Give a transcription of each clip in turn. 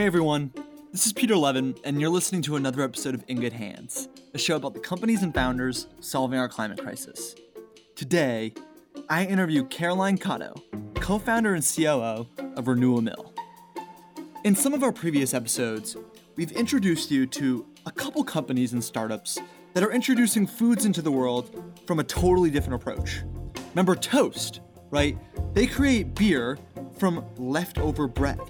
Hey everyone, this is Peter Levin, and you're listening to another episode of In Good Hands, a show about the companies and founders solving our climate crisis. Today, I interview Caroline Cotto, co founder and COO of Renewal Mill. In some of our previous episodes, we've introduced you to a couple companies and startups that are introducing foods into the world from a totally different approach. Remember Toast, right? They create beer from leftover bread.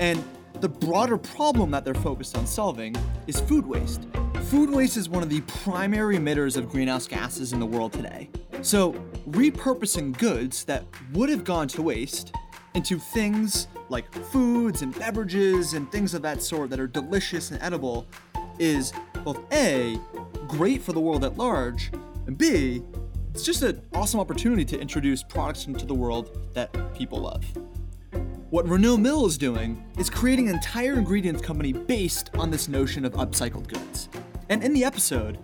And the broader problem that they're focused on solving is food waste. Food waste is one of the primary emitters of greenhouse gases in the world today. So, repurposing goods that would have gone to waste into things like foods and beverages and things of that sort that are delicious and edible is both A, great for the world at large, and B, it's just an awesome opportunity to introduce products into the world that people love. What Renewal Mill is doing is creating an entire ingredients company based on this notion of upcycled goods. And in the episode,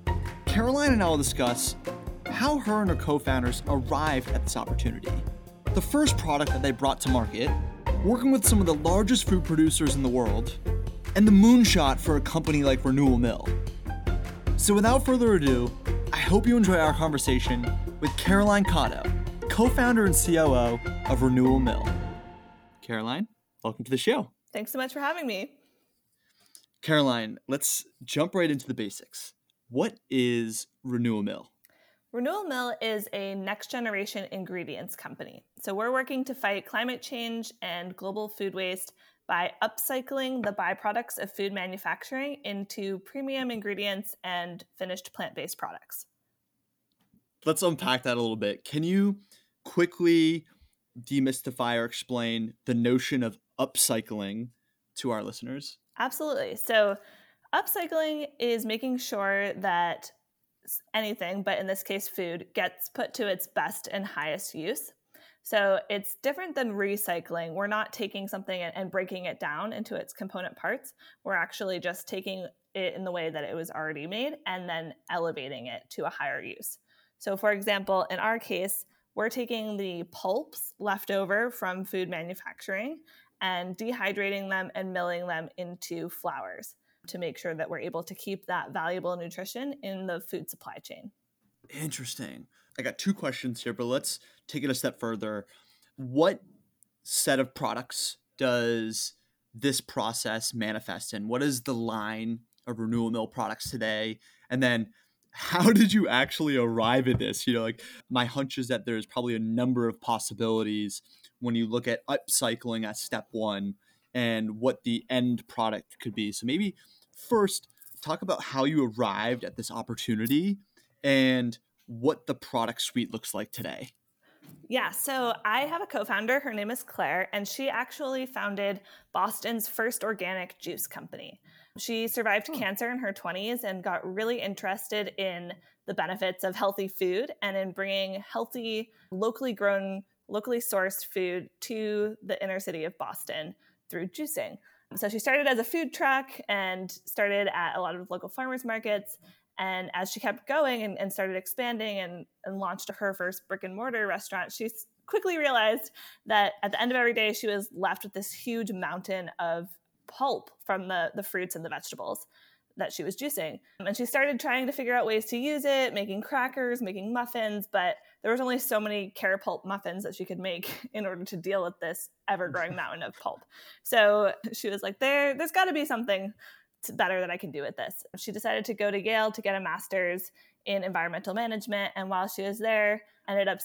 Caroline and I will discuss how her and her co founders arrived at this opportunity. The first product that they brought to market, working with some of the largest food producers in the world, and the moonshot for a company like Renewal Mill. So without further ado, I hope you enjoy our conversation with Caroline Cotto, co founder and COO of Renewal Mill. Caroline, welcome to the show. Thanks so much for having me. Caroline, let's jump right into the basics. What is Renewal Mill? Renewal Mill is a next generation ingredients company. So we're working to fight climate change and global food waste by upcycling the byproducts of food manufacturing into premium ingredients and finished plant based products. Let's unpack that a little bit. Can you quickly demystify or explain the notion of upcycling to our listeners? Absolutely. So, upcycling is making sure that anything, but in this case, food, gets put to its best and highest use. So, it's different than recycling. We're not taking something and breaking it down into its component parts. We're actually just taking it in the way that it was already made and then elevating it to a higher use. So, for example, in our case, we're taking the pulps left over from food manufacturing and dehydrating them and milling them into flours to make sure that we're able to keep that valuable nutrition in the food supply chain. Interesting. I got two questions here, but let's take it a step further. What set of products does this process manifest in? What is the line of renewal mill products today? And then how did you actually arrive at this? You know, like my hunch is that there's probably a number of possibilities when you look at upcycling at step one and what the end product could be. So maybe first talk about how you arrived at this opportunity and what the product suite looks like today. Yeah, so I have a co founder. Her name is Claire, and she actually founded Boston's first organic juice company. She survived oh. cancer in her 20s and got really interested in the benefits of healthy food and in bringing healthy, locally grown, locally sourced food to the inner city of Boston through juicing. So she started as a food truck and started at a lot of local farmers markets. And as she kept going and, and started expanding and, and launched her first brick and mortar restaurant, she quickly realized that at the end of every day, she was left with this huge mountain of pulp from the, the fruits and the vegetables that she was juicing. And she started trying to figure out ways to use it, making crackers, making muffins, but there was only so many carrot pulp muffins that she could make in order to deal with this ever-growing mountain of pulp. So she was like, there, there's got to be something better that I can do with this. She decided to go to Yale to get a master's in environmental management. And while she was there, ended up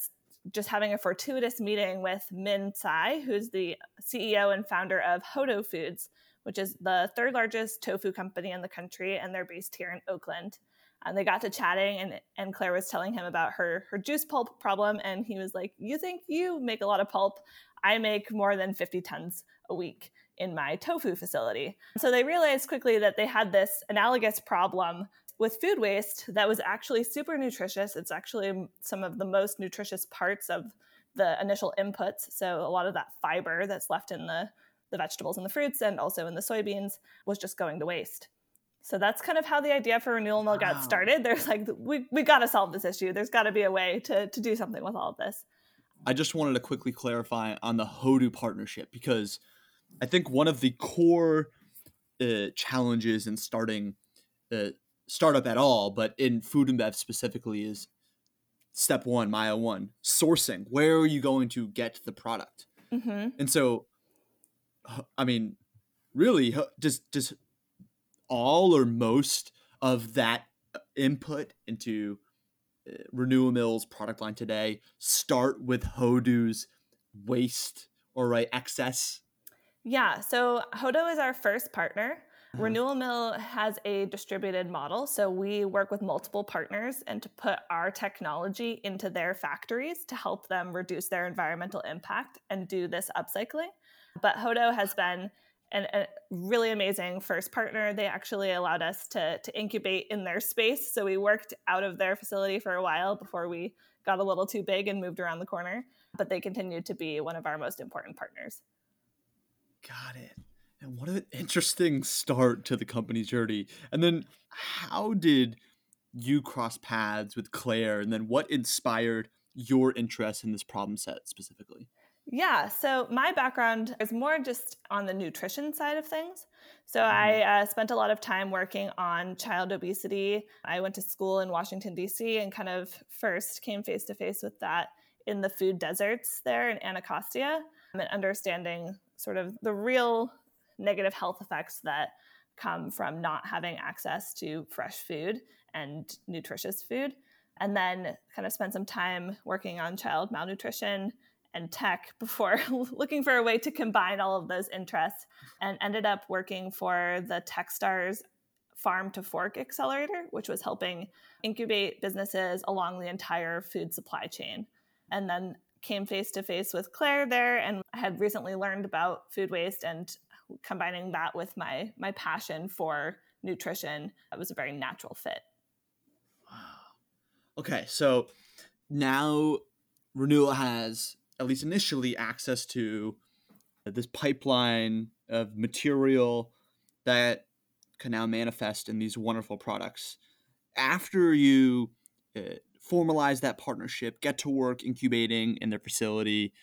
just having a fortuitous meeting with Minh Tsai, who's the CEO and founder of Hodo Foods, which is the third largest tofu company in the country, and they're based here in Oakland. And they got to chatting, and, and Claire was telling him about her her juice pulp problem, and he was like, "You think you make a lot of pulp? I make more than 50 tons a week in my tofu facility." So they realized quickly that they had this analogous problem with food waste that was actually super nutritious. It's actually some of the most nutritious parts of the initial inputs. So a lot of that fiber that's left in the the vegetables and the fruits and also in the soybeans was just going to waste. So that's kind of how the idea for Renewal Mill got started. There's like, we, we got to solve this issue. There's got to be a way to, to do something with all of this. I just wanted to quickly clarify on the Hodo partnership because I think one of the core uh, challenges in starting a startup at all, but in food and bev specifically is step one, mile one, sourcing. Where are you going to get the product? Mm-hmm. And so, I mean, really, just just all or most of that uh, input into uh, Renewal Mill's product line today start with Hodo's waste or right excess? Yeah, so Hodo is our first partner. Uh-huh. Renewal Mill has a distributed model, so we work with multiple partners and to put our technology into their factories to help them reduce their environmental impact and do this upcycling. But Hodo has been an, a really amazing first partner. They actually allowed us to, to incubate in their space. So we worked out of their facility for a while before we got a little too big and moved around the corner. But they continued to be one of our most important partners. Got it. And what an interesting start to the company's journey. And then how did you cross paths with Claire? And then what inspired your interest in this problem set specifically? Yeah, so my background is more just on the nutrition side of things. So Mhm. I uh, spent a lot of time working on child obesity. I went to school in Washington, D.C., and kind of first came face to face with that in the food deserts there in Anacostia and understanding sort of the real negative health effects that come from not having access to fresh food and nutritious food. And then kind of spent some time working on child malnutrition and tech before looking for a way to combine all of those interests and ended up working for the Techstars Farm to Fork Accelerator, which was helping incubate businesses along the entire food supply chain. And then came face to face with Claire there and I had recently learned about food waste and combining that with my my passion for nutrition, it was a very natural fit. Wow. Okay, so now Renewal has, at least initially, access to this pipeline of material that can now manifest in these wonderful products. After you uh, formalize that partnership, get to work incubating in their facility,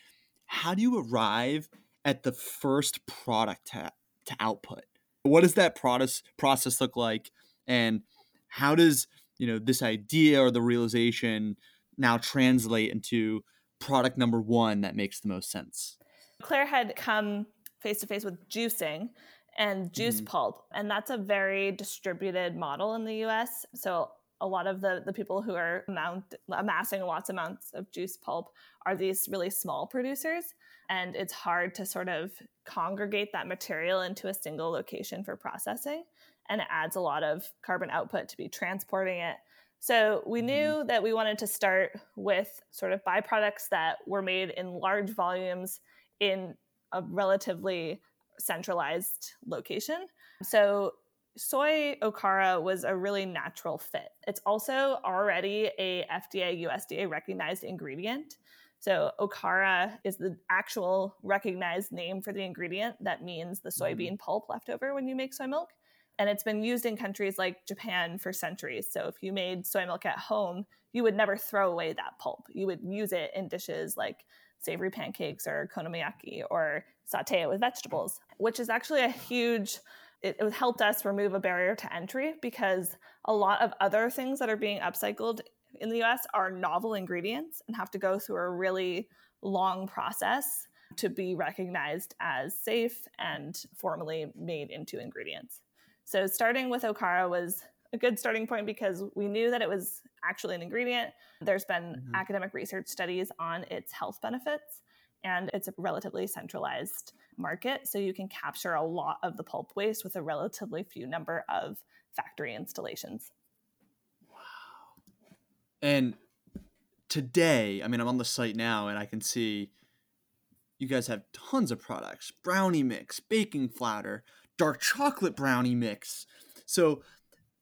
how do you arrive at the first product to, to output? What does that process process look like, and how does you know this idea or the realization now translate into product number one that makes the most sense? Claire had come face to face with juicing and juice Mhm. pulp, and that's a very distributed model in the US. So a lot of the, the people who are amount, amassing lots of amounts of juice pulp are these really small producers. And it's hard to sort of congregate that material into a single location for processing. And it adds a lot of carbon output to be transporting it. So we Mhm. knew that we wanted to start with sort of byproducts that were made in large volumes in a relatively centralized location. So soy okara was a really natural fit. It's also already a FDA USDA recognized ingredient. So okara is the actual recognized name for the ingredient that means the soybean pulp left over when you make soy milk. And it's been used in countries like Japan for centuries. So if you made soy milk at home, you would never throw away that pulp. You would use it in dishes like savory pancakes or okonomiyaki or saute it with vegetables, which is actually a huge it, it helped us remove a barrier to entry because a lot of other things that are being upcycled in the US are novel ingredients and have to go through a really long process to be recognized as safe and formally made into ingredients. So starting with okara was a good starting point because we knew that it was actually an ingredient. There's been Mhm. academic research studies on its health benefits and it's a relatively centralized market so you can capture a lot of the pulp waste with a relatively few number of factory installations. Wow. And today, I mean, I'm on the site now and I can see you guys have tons of products brownie mix, baking flounder, dark chocolate brownie mix. So,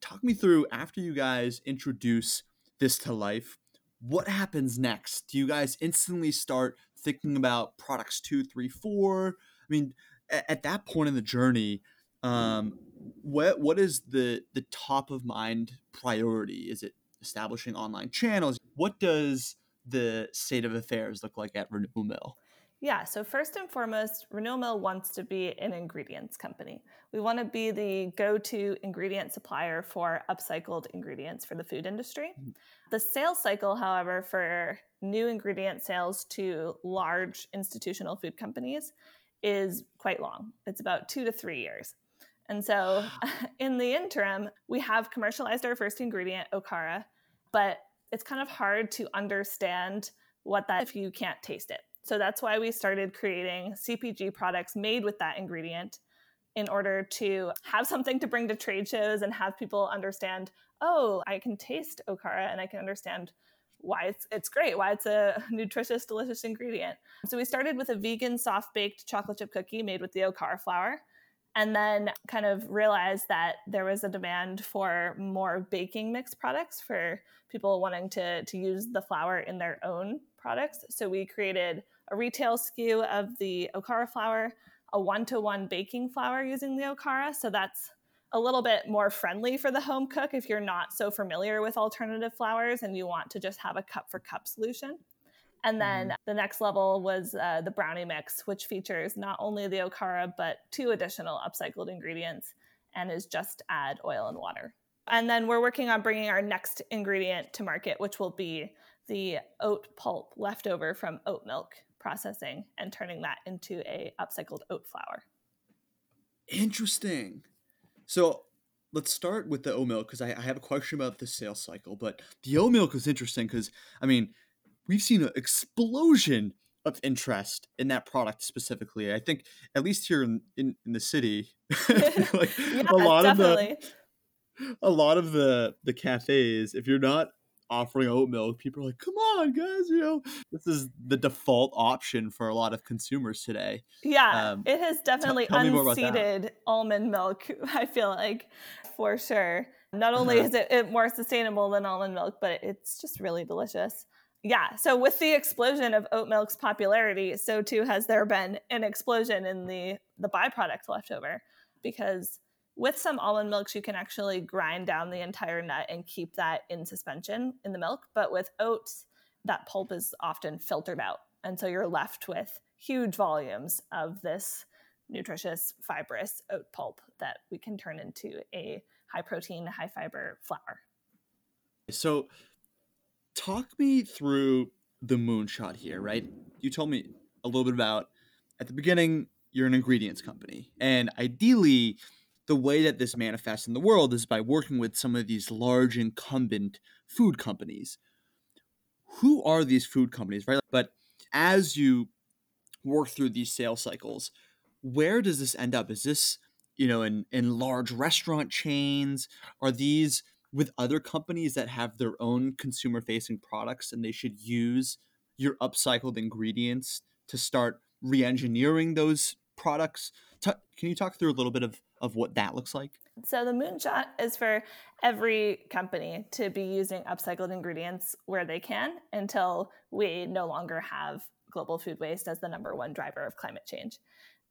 talk me through after you guys introduce this to life, what happens next? Do you guys instantly start thinking about products two, three, four? I mean, at, at that point in the journey, um, what what is the the top of mind priority? Is it establishing online channels? What does the state of affairs look like at Renewal Mill? Yeah, so first and foremost, Renewal Mill wants to be an ingredients company. We want to be the go to ingredient supplier for upcycled ingredients for the food industry. Mm-hmm. The sales cycle, however, for new ingredient sales to large institutional food companies is quite long. It's about two to three years. And so, in the interim, we have commercialized our first ingredient, Okara, but it's kind of hard to understand what that if you can't taste it. So that's why we started creating CPG products made with that ingredient in order to have something to bring to trade shows and have people understand, oh, I can taste Okara and I can understand why it's it's great, why it's a nutritious, delicious ingredient. So we started with a vegan soft baked chocolate chip cookie made with the Okara flour and then kind of realized that there was a demand for more baking mix products for people wanting to, to use the flour in their own products. So we created a retail SKU of the Okara flour, a one to one baking flour using the Okara. So that's a little bit more friendly for the home cook if you're not so familiar with alternative flours and you want to just have a cup for cup solution. And then mm-hmm. the next level was uh, the brownie mix, which features not only the Okara, but two additional upcycled ingredients and is just add oil and water. And then we're working on bringing our next ingredient to market, which will be the oat pulp leftover from oat milk processing and turning that into a upcycled oat flour. Interesting. So let's start with the oat milk because I, I, have a question about the sales cycle. But the oat milk is interesting because I mean we've seen an explosion of interest in that product specifically. I think at least here in, in, in the city, like yeah, a lot definitely. of the a lot of the the cafes, if you're not offering oat milk, people are like, "Come on, guys!" You know, this is the default option for a lot of consumers today. Yeah, um, it has definitely t- unseated almond milk. I feel like for sure. Not only uh-huh. is it, it more sustainable than almond milk, but it's just really delicious. Yeah. So with the explosion of oat milk's popularity, so too has there been an explosion in the the byproduct leftover because with some almond milks you can actually grind down the entire nut and keep that in suspension in the milk, but with oats that pulp is often filtered out. And so you're left with huge volumes of this nutritious fibrous oat pulp that we can turn into a high protein, high fiber flour. So talk me through the moonshot here, right? You told me a little bit about at the beginning, you're an ingredients company. And ideally, the way that this manifests in the world is by working with some of these large incumbent food companies. Who are these food companies, right? But as you work through these sales cycles, where does this end up? Is this, you know, in, in large restaurant chains? Are these with other companies that have their own consumer facing products and they should use your upcycled ingredients to start re-engineering those products T- can you talk through a little bit of, of what that looks like so the moonshot is for every company to be using upcycled ingredients where they can until we no longer have global food waste as the number one driver of climate change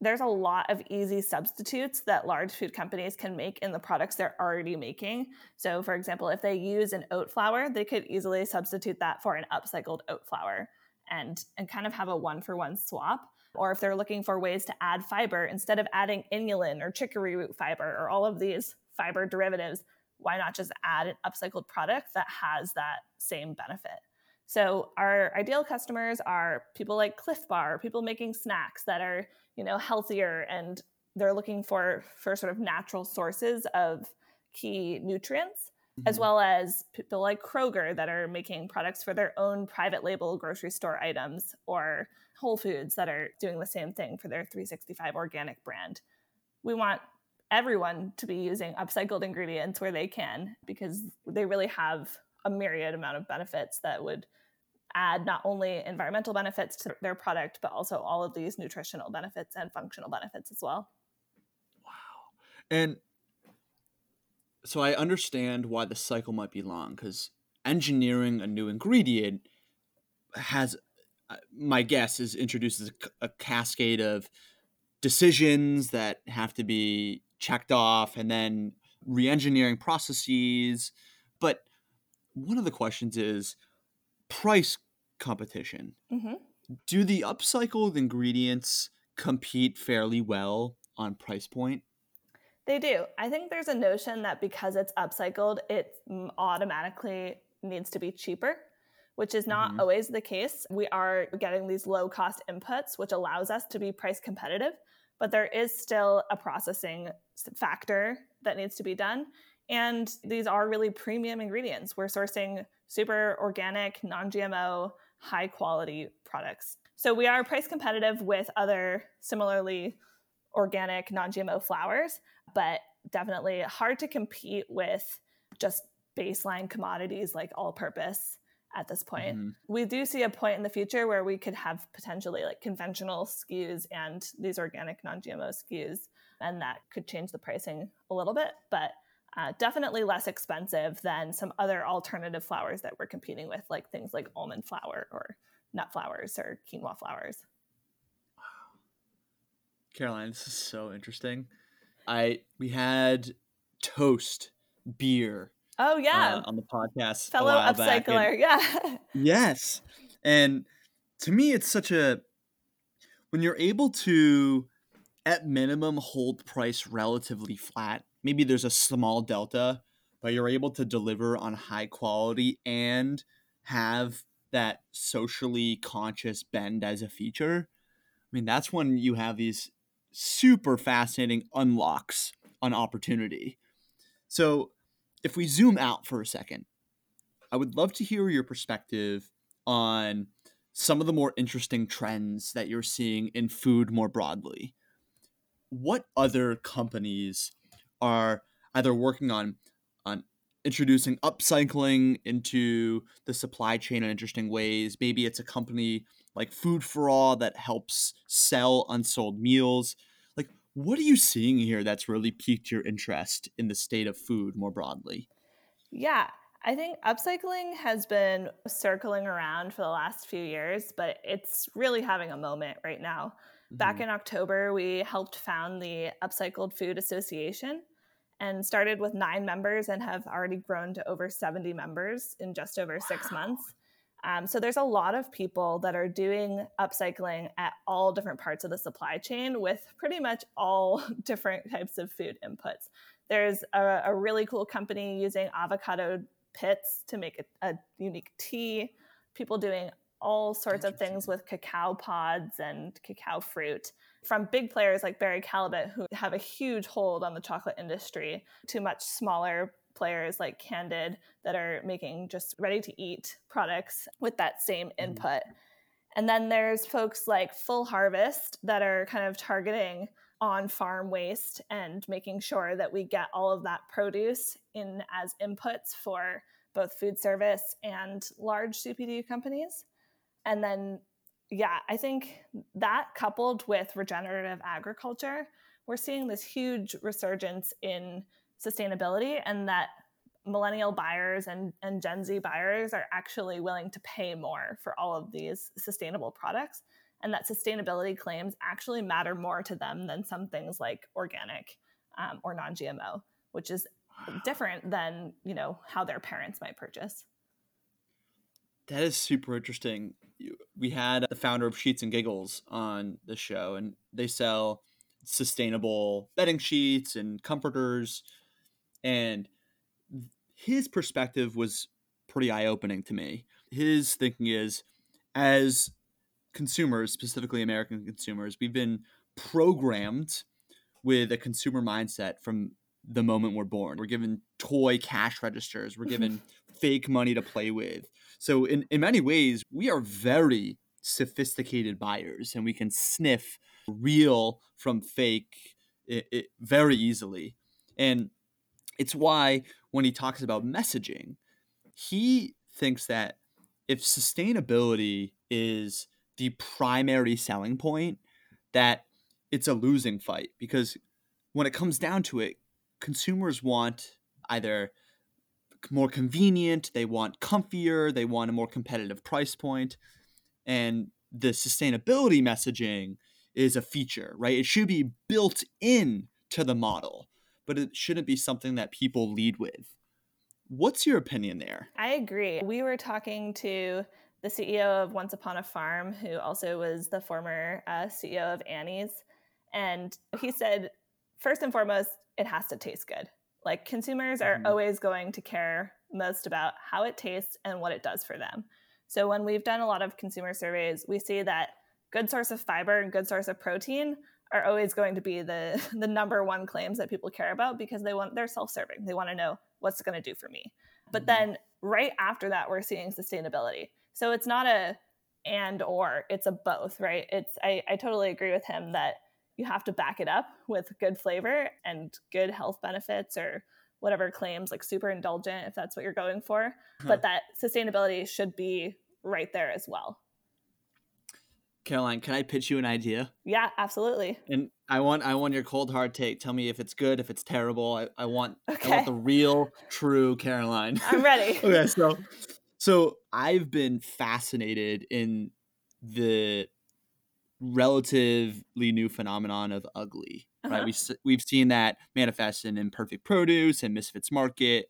there's a lot of easy substitutes that large food companies can make in the products they're already making. So, for example, if they use an oat flour, they could easily substitute that for an upcycled oat flour and, and kind of have a one for one swap. Or if they're looking for ways to add fiber, instead of adding inulin or chicory root fiber or all of these fiber derivatives, why not just add an upcycled product that has that same benefit? So our ideal customers are people like Clif Bar, people making snacks that are you know healthier and they're looking for for sort of natural sources of key nutrients mm-hmm. as well as people like Kroger that are making products for their own private label grocery store items or Whole Foods that are doing the same thing for their 365 organic brand. We want everyone to be using upcycled ingredients where they can because they really have a myriad amount of benefits that would add not only environmental benefits to their product, but also all of these nutritional benefits and functional benefits as well. Wow. And so I understand why the cycle might be long because engineering a new ingredient has, uh, my guess is introduces a, a cascade of decisions that have to be checked off and then re-engineering processes. But one of the questions is price competition. Mm-hmm. Do the upcycled ingredients compete fairly well on price point? They do. I think there's a notion that because it's upcycled, it automatically needs to be cheaper, which is not mm-hmm. always the case. We are getting these low cost inputs, which allows us to be price competitive, but there is still a processing factor that needs to be done. And these are really premium ingredients. We're sourcing super organic, non GMO, high quality products. So we are price competitive with other similarly organic, non GMO flours, but definitely hard to compete with just baseline commodities like all purpose at this point. Mm-hmm. We do see a point in the future where we could have potentially like conventional SKUs and these organic non GMO SKUs, and that could change the pricing a little bit, but uh, definitely less expensive than some other alternative flours that we're competing with, like things like almond flour or nut flours or quinoa flours. Caroline, this is so interesting. I we had toast beer. Oh yeah, uh, on the podcast, fellow upcycler. And, yeah. yes, and to me, it's such a when you're able to, at minimum, hold price relatively flat. Maybe there's a small delta, but you're able to deliver on high quality and have that socially conscious bend as a feature. I mean, that's when you have these super fascinating unlocks on opportunity. So, if we zoom out for a second, I would love to hear your perspective on some of the more interesting trends that you're seeing in food more broadly. What other companies are either working on on introducing upcycling into the supply chain in interesting ways? Maybe it's a company like Food for All that helps sell unsold meals. Like, what are you seeing here that's really piqued your interest in the state of food more broadly? Yeah, I think upcycling has been circling around for the last few years, but it's really having a moment right now. Mm-hmm. Back in October, we helped found the Upcycled Food Association and started with nine members and have already grown to over 70 members in just over wow. six months. Um, so there's a lot of people that are doing upcycling at all different parts of the supply chain with pretty much all different types of food inputs. There's a, a really cool company using avocado pits to make a, a unique tea. People doing all sorts of things with cacao pods and cacao fruit from big players like Barry Callebaut, who have a huge hold on the chocolate industry, to much smaller players like Candid that are making just ready to eat products with that same mm-hmm. input. And then there's folks like Full Harvest that are kind of targeting on farm waste and making sure that we get all of that produce in as inputs for both food service and large CPG companies. And then, yeah, I think that coupled with regenerative agriculture, we're seeing this huge resurgence in sustainability and that millennial buyers and, and Gen Z buyers are actually willing to pay more for all of these sustainable products. And that sustainability claims actually matter more to them than some things like organic um, or non GMO, which is different than you know how their parents might purchase. That is super interesting. We had the founder of Sheets and Giggles on the show, and they sell sustainable bedding sheets and comforters and his perspective was pretty eye opening to me. His thinking is as consumers, specifically American consumers, we've been programmed with a consumer mindset from the moment we're born. We're given toy cash registers, we're given fake money to play with. So, in, in many ways, we are very sophisticated buyers and we can sniff real from fake it, it, very easily. And it's why when he talks about messaging, he thinks that if sustainability is the primary selling point, that it's a losing fight because when it comes down to it, consumers want either more convenient, they want comfier, they want a more competitive price point, and the sustainability messaging is a feature, right? It should be built in to the model but it shouldn't be something that people lead with. What's your opinion there? I agree. We were talking to the CEO of Once Upon a Farm, who also was the former uh, CEO of Annie's. And he said, first and foremost, it has to taste good. Like consumers are mm-hmm. always going to care most about how it tastes and what it does for them. So when we've done a lot of consumer surveys, we see that good source of fiber and good source of protein are always going to be the the number one claims that people care about because they want they're self-serving. They want to know what's going to do for me. But mm-hmm. then right after that we're seeing sustainability. So it's not a and or, it's a both, right? It's I, I totally agree with him that you have to back it up with good flavor and good health benefits or whatever claims like super indulgent if that's what you're going for. Huh. But that sustainability should be right there as well. Caroline, can I pitch you an idea? Yeah, absolutely. And I want I want your cold hard take. Tell me if it's good, if it's terrible. I, I want okay. I want the real, true Caroline. I'm ready. okay, so so I've been fascinated in the relatively new phenomenon of ugly. Uh-huh. Right, we we've seen that manifest in Imperfect Produce and Misfits Market.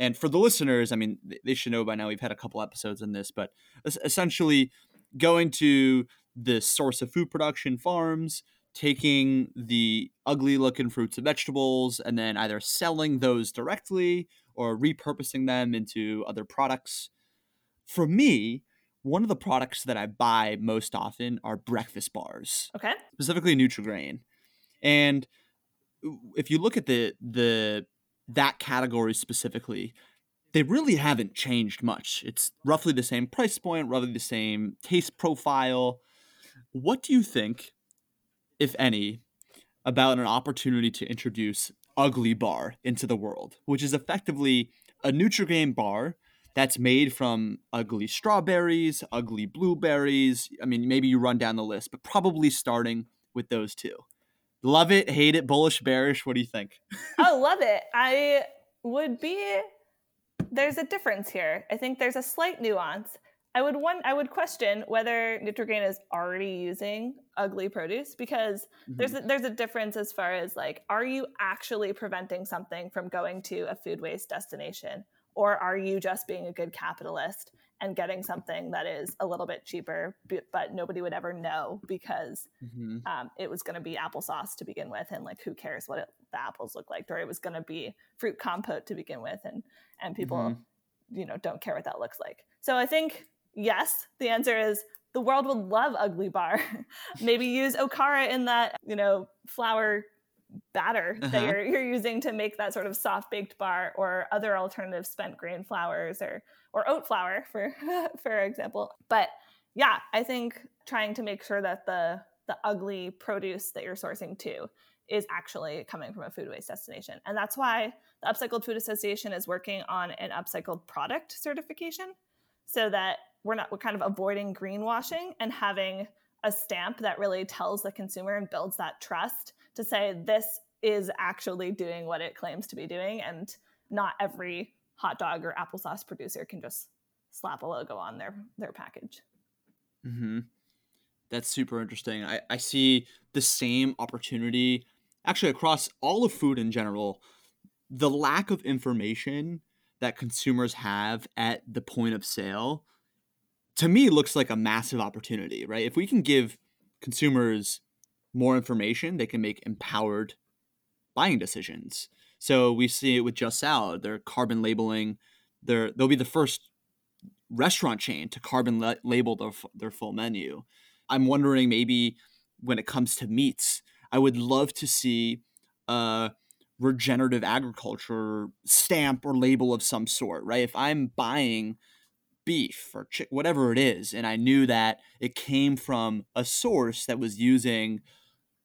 And for the listeners, I mean, they should know by now. We've had a couple episodes on this, but essentially, going to the source of food production farms, taking the ugly looking fruits and vegetables, and then either selling those directly or repurposing them into other products. For me, one of the products that I buy most often are breakfast bars. Okay. Specifically Nutri-Grain. And if you look at the the that category specifically, they really haven't changed much. It's roughly the same price point, roughly the same taste profile. What do you think, if any, about an opportunity to introduce Ugly Bar into the world, which is effectively a Nutri-Grain bar that's made from ugly strawberries, ugly blueberries. I mean, maybe you run down the list, but probably starting with those two. Love it, hate it, bullish, bearish. What do you think? oh, love it. I would be. There's a difference here. I think there's a slight nuance. I would one I would question whether Nutri-Grain is already using ugly produce because mm-hmm. there's a, there's a difference as far as like are you actually preventing something from going to a food waste destination or are you just being a good capitalist and getting something that is a little bit cheaper, but nobody would ever know because mm-hmm. um, it was going to be applesauce to begin with, and like who cares what it, the apples look like, or it was going to be fruit compote to begin with, and and people, mm-hmm. you know, don't care what that looks like. So I think yes, the answer is the world would love ugly bar. Maybe use okara in that you know flour batter uh-huh. that you're, you're using to make that sort of soft baked bar or other alternative spent grain flours or or oat flour for for example but yeah i think trying to make sure that the the ugly produce that you're sourcing to is actually coming from a food waste destination and that's why the upcycled food association is working on an upcycled product certification so that we're not we're kind of avoiding greenwashing and having a stamp that really tells the consumer and builds that trust to say this is actually doing what it claims to be doing and not every hot dog or applesauce producer can just slap a logo on their their package. Mm-hmm. that's super interesting. I, I see the same opportunity actually across all of food in general. The lack of information that consumers have at the point of sale to me looks like a massive opportunity right if we can give consumers more information, they can make empowered buying decisions. So we see it with Just Salad. They're carbon labeling. They're they'll be the first restaurant chain to carbon la- label their their full menu. I'm wondering maybe when it comes to meats, I would love to see a regenerative agriculture stamp or label of some sort, right? If I'm buying beef or chick, whatever it is, and I knew that it came from a source that was using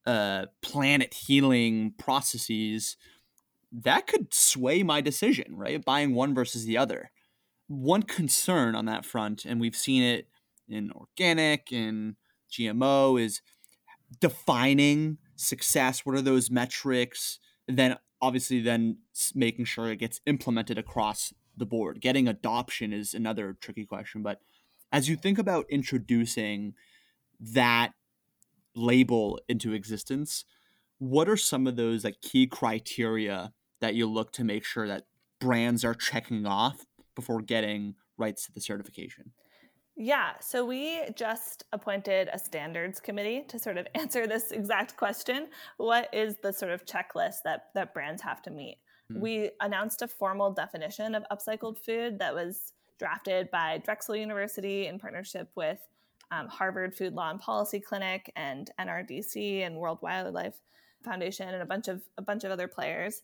uh, planet healing processes, that could sway my decision, right? Buying one versus the other. One concern on that front, and we've seen it in organic and GMO, is defining success. What are those metrics? then obviously, then making sure it gets implemented across the board. Getting adoption is another tricky question. But as you think about introducing that label into existence, what are some of those like key criteria that you look to make sure that brands are checking off before getting rights to the certification? Yeah, so we just appointed a standards committee to sort of answer this exact question. What is the sort of checklist that, that brands have to meet? Mm-hmm. We announced a formal definition of upcycled food that was drafted by Drexel University in partnership with um, Harvard Food Law and Policy Clinic and NRDC and World Wildlife Foundation and a bunch of a bunch of other players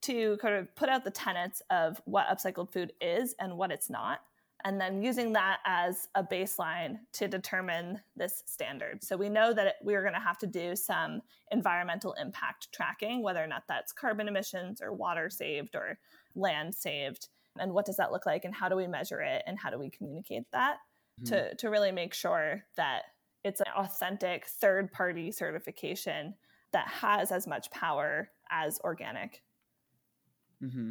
to kind of put out the tenets of what upcycled food is and what it's not and then using that as a baseline to determine this standard. So we know that we're going to have to do some environmental impact tracking, whether or not that's carbon emissions or water saved or land saved. And what does that look like? And how do we measure it? And how do we communicate that mm-hmm. to, to really make sure that it's an authentic third party certification that has as much power as organic? Mm-hmm.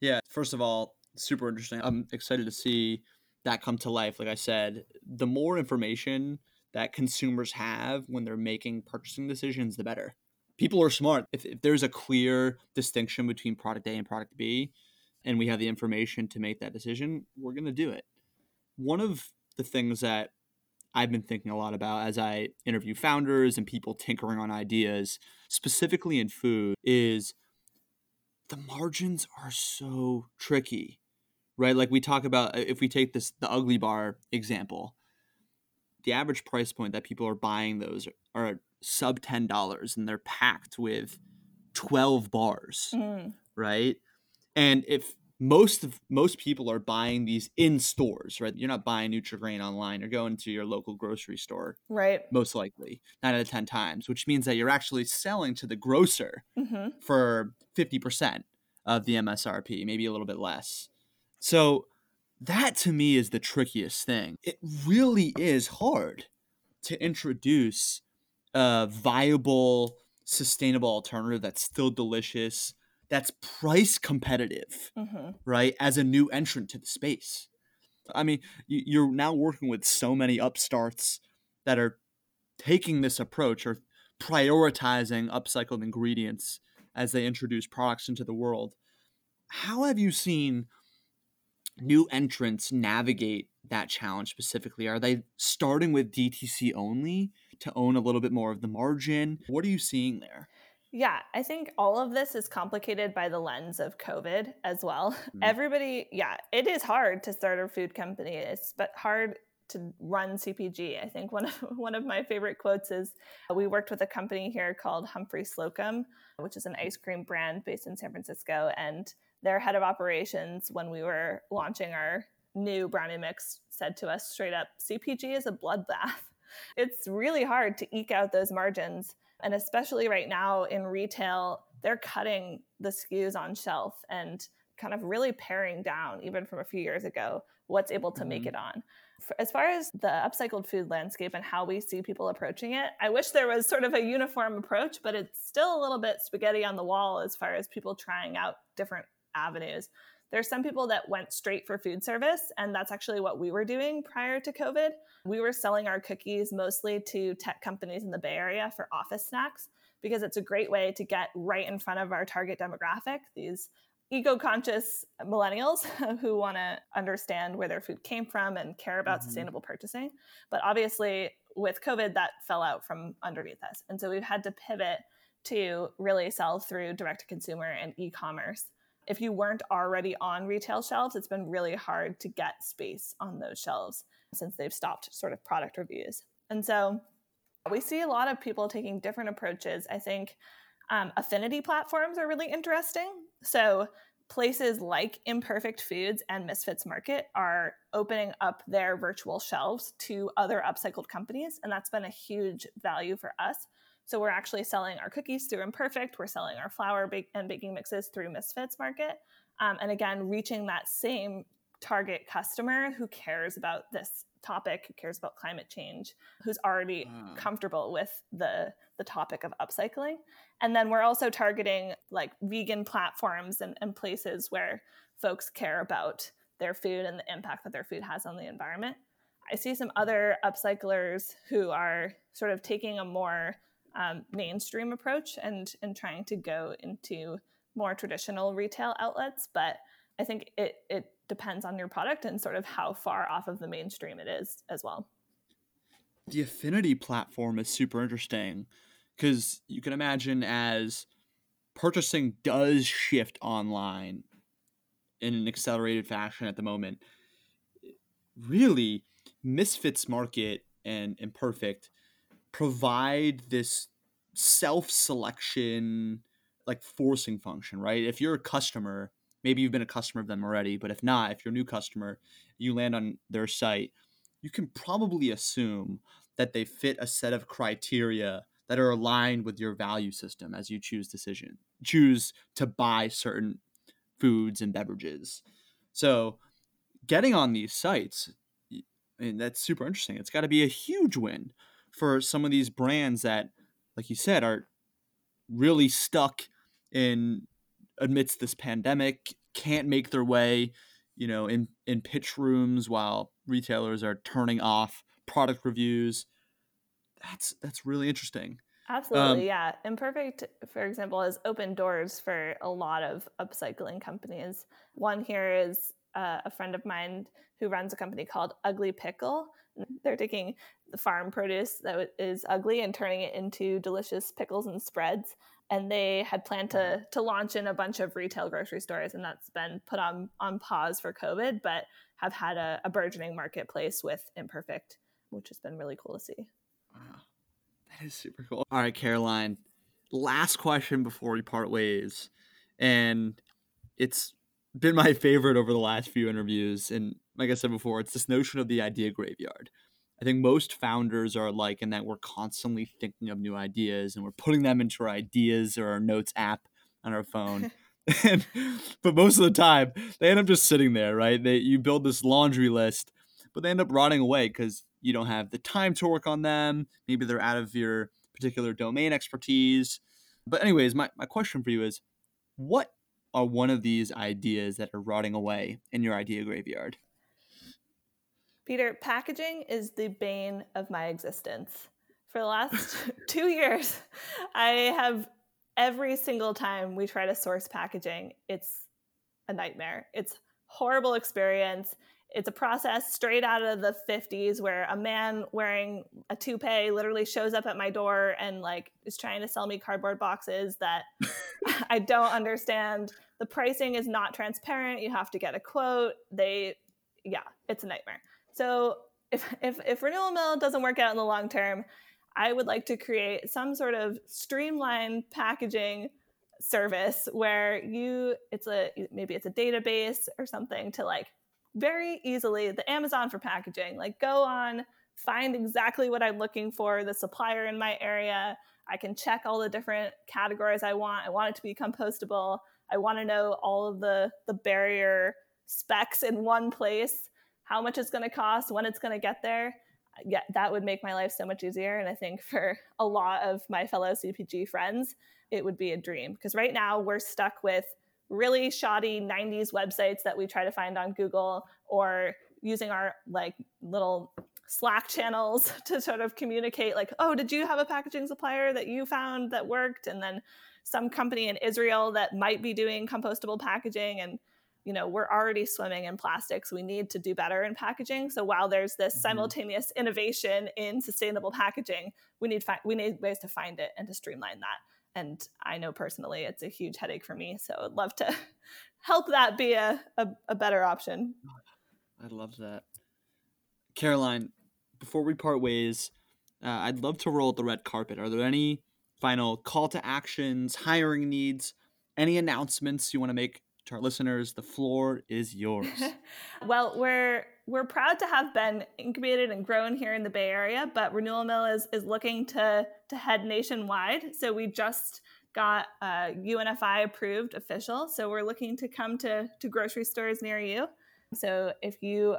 Yeah, first of all, super interesting. I'm excited to see that come to life. Like I said, the more information that consumers have when they're making purchasing decisions, the better. People are smart. If, if there's a clear distinction between product A and product B, and we have the information to make that decision, we're going to do it. One of the things that I've been thinking a lot about as I interview founders and people tinkering on ideas, specifically in food, is the margins are so tricky right? Like we talk about if we take this the ugly bar example, the average price point that people are buying those are, are sub ten dollars, and they're packed with twelve bars, mm. right? And if most of most people are buying these in stores, right? You're not buying Nutri-Grain online. You're going to your local grocery store, right? Most likely, nine out of ten times, which means that you're actually selling to the grocer mm-hmm. for fifty percent of the MSRP, maybe a little bit less. So that to me is the trickiest thing. It really is hard to introduce a viable, sustainable alternative that's still delicious, that's price competitive, mm-hmm. right? As a new entrant to the space. I mean, you're now working with so many upstarts that are taking this approach or prioritizing upcycled ingredients as they introduce products into the world. How have you seen new entrants navigate that challenge specifically? Are they starting with DTC only to own a little bit more of the margin? What are you seeing there? Yeah, I think all of this is complicated by the lens of COVID as well. Mm-hmm. Everybody, yeah, it is hard to start a food company. It's but hard to run CPG. I think one of one of my favorite quotes is we worked with a company here called Humphry Slocombe, which is an ice cream brand based in San Francisco and their head of operations, when we were launching our new brownie mix, said to us straight up CPG is a bloodbath. It's really hard to eke out those margins. And especially right now in retail, they're cutting the SKUs on shelf and kind of really paring down, even from a few years ago, what's able to mm-hmm. make it on. As far as the upcycled food landscape and how we see people approaching it, I wish there was sort of a uniform approach, but it's still a little bit spaghetti on the wall as far as people trying out different avenues. There's some people that went straight for food service, and that's actually what we were doing prior to COVID. We were selling our cookies mostly to tech companies in the Bay Area for office snacks because it's a great way to get right in front of our target demographic, these eco conscious millennials who want to understand where their food came from and care about mm-hmm. sustainable purchasing. But obviously, with COVID, that fell out from underneath us. And so we've had to pivot to really sell through direct to consumer and e commerce if you weren't already on retail shelves, it's been really hard to get space on those shelves since they've stopped sort of product reviews. And so we see a lot of people taking different approaches. I think um, affinity platforms are really interesting. So places like Imperfect Foods and Misfits Market are opening up their virtual shelves to other upcycled companies. And that's been a huge value for us so we're actually selling our cookies through Imperfect. We're selling our flour and baking mixes through Misfits Market. Um, and again, reaching that same target customer who cares about this topic, who cares about climate change, who's already mm. comfortable with the the topic of upcycling. And then we're also targeting like vegan platforms and, and places where folks care about their food and the impact that their food has on the environment. I see some other upcyclers who are sort of taking a more um, mainstream approach and and trying to go into more traditional retail outlets but I think it it depends on your product and sort of how far off of the mainstream it is as well. The affinity platform is super interesting because you can imagine as purchasing does shift online in an accelerated fashion at the moment. Really, Misfits Market and Imperfect provide this self selection, like forcing function, right? If you're a customer, maybe you've been a customer of them already, but if not, if you're a new customer, you land on their site, you can probably assume that they fit a set of criteria that are aligned with your value system as you choose decision choose to buy certain foods and beverages. So getting on these sites, and that's super interesting. It's got to be a huge win for some of these brands that, like you said, are really stuck in amidst this pandemic, can't make their way, you know, in in pitch rooms while retailers are turning off product reviews. That's that's really interesting. Absolutely, um, yeah. Imperfect, for example, has opened doors for a lot of upcycling companies. One here is uh, a friend of mine who runs a company called Ugly Pickle. They're taking the farm produce that is ugly and turning it into delicious pickles and spreads. And they had planned to mm-hmm. to launch in a bunch of retail grocery stores, and that's been put on on pause for COVID, but have had a, a burgeoning marketplace with Imperfect, which has been really cool to see. Wow. That is super cool. All right, Caroline. Last question before we part ways. And it's been my favorite over the last few interviews. And like I said before, it's this notion of the idea graveyard. I think most founders are like in that we're constantly thinking of new ideas and we're putting them into our ideas or our notes app on our phone. and but most of the time they end up just sitting there, right? They you build this laundry list, but they end up rotting away because you don't have the time to work on them. Maybe they're out of your particular domain expertise. But, anyways, my, my question for you is what are one of these ideas that are rotting away in your idea graveyard? Peter, packaging is the bane of my existence. For the last two years, I have every single time we try to source packaging, it's a nightmare. It's horrible experience it's a process straight out of the 50s where a man wearing a toupee literally shows up at my door and like is trying to sell me cardboard boxes that I don't understand. The pricing is not transparent. You have to get a quote. They yeah, it's a nightmare. So if if if Renewal Mill doesn't work out in the long term, I would like to create some sort of streamlined packaging service where you it's a maybe it's a database or something to like very easily the Amazon for packaging. Like go on, find exactly what I'm looking for, the supplier in my area. I can check all the different categories I want. I want it to be compostable. I want to know all of the the barrier specs in one place, how much it's going to cost, when it's going to get there. Yeah, that would make my life so much easier. And I think for a lot of my fellow CPG friends, it would be a dream because right now we're stuck with really shoddy 90s websites that we try to find on Google or using our like little Slack channels to sort of communicate like, oh, did you have a packaging supplier that you found that worked? And then some company in Israel that might be doing compostable packaging and you know we're already swimming in plastics we need to do better in packaging so while there's this mm-hmm. simultaneous innovation in sustainable packaging we need fi- we need ways to find it and to streamline that and I know personally it's a huge headache for me. So I'd love to help that be a, a, a better option. I love that. Caroline, before we part ways, uh, I'd love to roll the red carpet. Are there any final call to actions, hiring needs, any announcements you want to make to our listeners? The floor is yours. well, we're we're proud to have been incubated and grown here in the Bay Area, but Renewal Mill is is looking to to head nationwide. So we just got uh, UNFI approved official. So we're looking to come to to grocery stores near you. So if you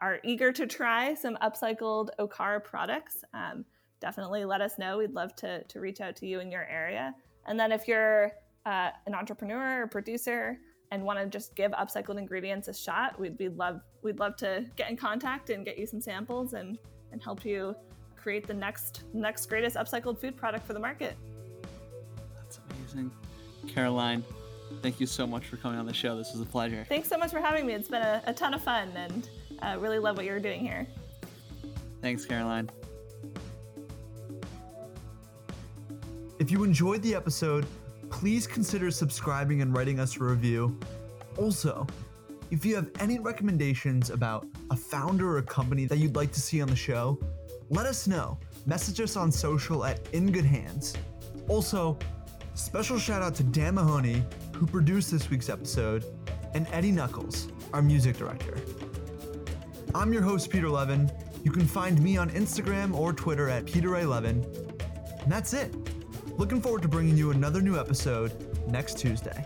are eager to try some upcycled Okara products, um, definitely let us know. We'd love to to reach out to you in your area. And then if you're uh, an entrepreneur or producer and want to just give upcycled ingredients a shot, we'd be love we'd love to get in contact and get you some samples and and help you create the next next greatest upcycled food product for the market. That's amazing. Caroline, Thank you so much for coming on the show. This was a pleasure. Thanks so much for having me. It's been a, a ton of fun and uh, really love what you're doing here. Thanks, Caroline. If you enjoyed the episode, please consider subscribing and writing us a review. Also, if you have any recommendations about a founder or a company that you'd like to see on the show, let us know. Message us on social at In Good Hands. Also, special shout out to Dan Mahoney, who produced this week's episode, and Eddie Knuckles, our music director. I'm your host, Peter Levin. You can find me on Instagram or Twitter at PeterA11. And that's it. Looking forward to bringing you another new episode next Tuesday.